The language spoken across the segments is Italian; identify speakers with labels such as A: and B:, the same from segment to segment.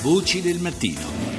A: Voci del mattino.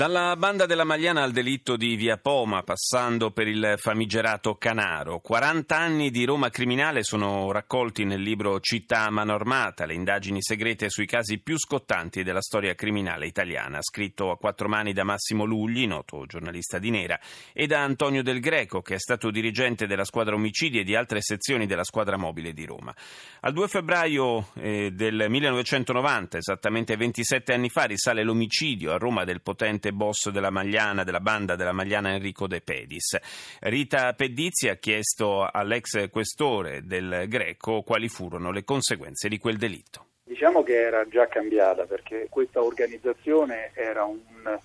A: Dalla banda della Magliana al delitto di Via Poma, passando per il famigerato Canaro. 40 anni di Roma criminale sono raccolti nel libro Città Manormata, le indagini segrete sui casi più scottanti della storia criminale italiana, scritto a quattro mani da Massimo Lugli, noto giornalista di Nera, e da Antonio Del Greco, che è stato dirigente della squadra omicidi e di altre sezioni della squadra mobile di Roma. Al 2 febbraio eh, del 1990, esattamente 27 anni fa, risale l'omicidio a Roma del potente boss della Magliana, della banda della Magliana Enrico De Pedis. Rita Pedizzi ha chiesto all'ex questore del Greco quali furono le conseguenze di quel delitto.
B: Diciamo che era già cambiata perché questa organizzazione era un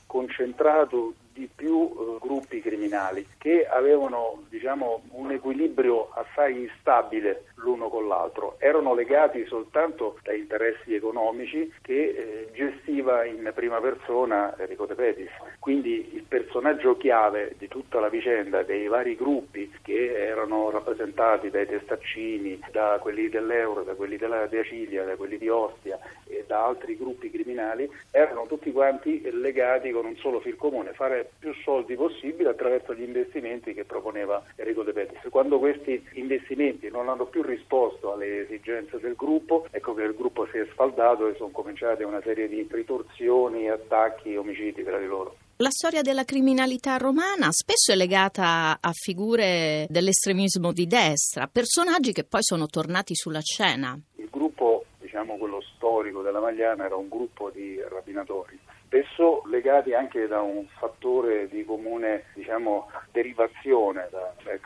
B: concentrato di più eh, gruppi criminali che avevano diciamo, un equilibrio assai instabile l'uno con l'altro, erano legati soltanto da interessi economici che eh, gestiva in prima persona Enrico De Pedis. Quindi il personaggio chiave di tutta la vicenda, dei vari gruppi che erano rappresentati dai testaccini, da quelli dell'Euro, da quelli della Cilia, da quelli di Ostia da altri gruppi criminali, erano tutti quanti legati con un solo fil comune, fare più soldi possibile attraverso gli investimenti che proponeva Enrico De Petris. Quando questi investimenti non hanno più risposto alle esigenze del gruppo, ecco che il gruppo si è sfaldato e sono cominciate una serie di ritorsioni, attacchi, omicidi tra di loro.
C: La storia della criminalità romana spesso è legata a figure dell'estremismo di destra, personaggi che poi sono tornati sulla scena.
B: Diciamo quello storico della Magliana, era un gruppo di rapinatori spesso legati anche da un fattore di comune diciamo, derivazione da ex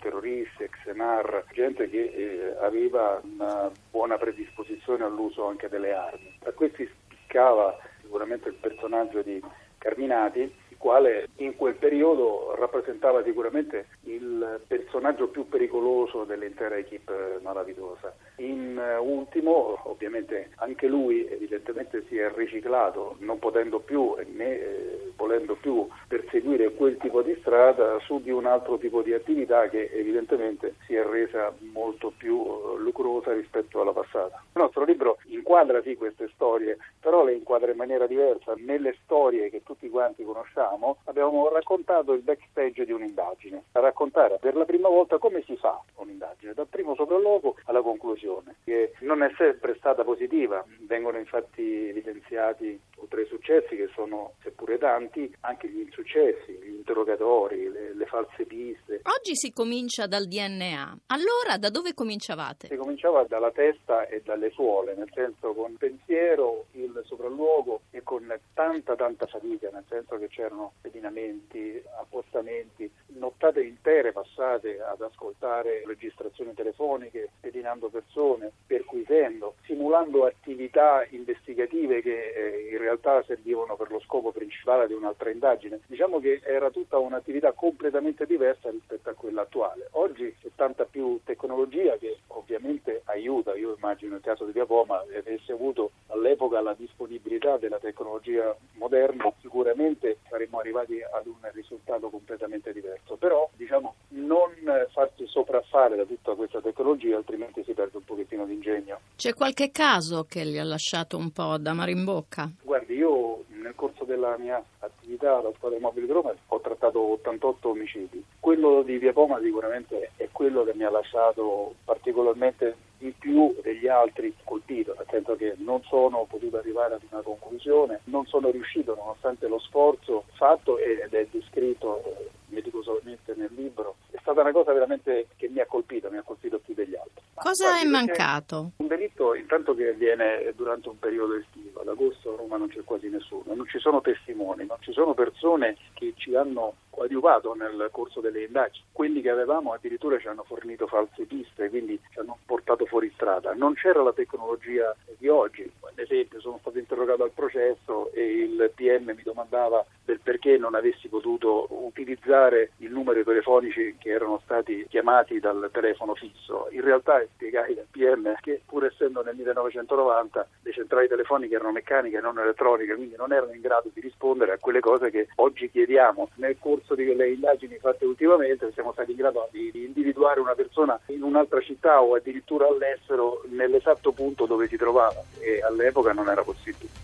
B: terroristi, ex NAR, gente che eh, aveva una buona predisposizione all'uso anche delle armi. Da questi spiccava sicuramente il personaggio di Carminati, quale in quel periodo rappresentava sicuramente il personaggio più pericoloso dell'intera equipe malavitosa. In eh, ultimo, ovviamente anche lui evidentemente si è riciclato, non potendo più né eh, volendo più perseguire quel tipo di strada su di un altro tipo di attività che evidentemente si è resa molto più eh, lucrosa rispetto alla passata. Il nostro libro inquadra sì queste storie, però le inquadra in maniera diversa. Nelle storie che tutti quanti conosciamo abbiamo raccontato il backstage di un'indagine, a raccontare per la prima volta come si fa un'indagine, dal primo sopralluogo alla conclusione, che non è sempre stata positiva. Vengono infatti evidenziati oltre ai successi che sono seppure tanti, anche gli insuccessi, interrogatori, le, le false piste.
C: Oggi si comincia dal DNA, allora da dove cominciavate?
B: Si cominciava dalla testa e dalle suole, nel senso con pensiero, il sopralluogo e con tanta tanta fatica, nel senso che c'erano pedinamenti, appostamenti, nottate intere passate ad ascoltare registrazioni telefoniche, pedinando persone, perquisendo, simulando attività investigative che eh, in realtà servivano per lo scopo principale di un'altra indagine. Diciamo che era tutta un'attività completamente diversa rispetto a quella attuale. Oggi c'è tanta più tecnologia che ovviamente aiuta, io immagino nel caso di Via Poma avesse avuto all'epoca la disponibilità della tecnologia moderna, sicuramente saremmo arrivati ad un risultato completamente diverso, però diciamo non farsi sopraffare da tutta questa tecnologia altrimenti si perde un pochettino di ingegno.
C: C'è qualche caso che gli ha lasciato un po' da mare in bocca?
B: Guardi, io nel corso della mia attività alla squadra mobile di Roma ho trattato 88 omicidi. Quello di Via Poma sicuramente è quello che mi ha lasciato particolarmente di più degli altri colpito, nel senso che non sono potuto arrivare ad una conclusione, non sono riuscito nonostante lo sforzo fatto ed è descritto meticosamente nel libro. È stata una cosa veramente che mi ha colpito, mi ha colpito più degli altri.
C: Cosa è mancato?
B: Un delitto intanto che avviene durante un periodo estivo, ad agosto a Roma non c'è quasi nessuno, non ci sono testimoni, non ci sono persone che ci hanno coadiuvato nel corso delle indagini. Quelli che avevamo addirittura ci hanno fornito false piste, quindi ci hanno portato fuori strada. Non c'era la tecnologia di oggi. Ad esempio, sono stato interrogato al processo e il PM mi domandava del perché non avessi potuto utilizzare i numeri telefonici che erano stati chiamati dal telefono fisso. In realtà spiegai al PM che pur essendo nel 1990 le centrali telefoniche erano meccaniche e non elettroniche, quindi non erano in grado di rispondere a quelle cose che oggi chiediamo. Nel corso delle indagini fatte ultimamente siamo stati in grado di, di individuare una persona in un'altra città o addirittura all'estero nell'esatto punto dove si trovava e alle all'epoca non era possibile.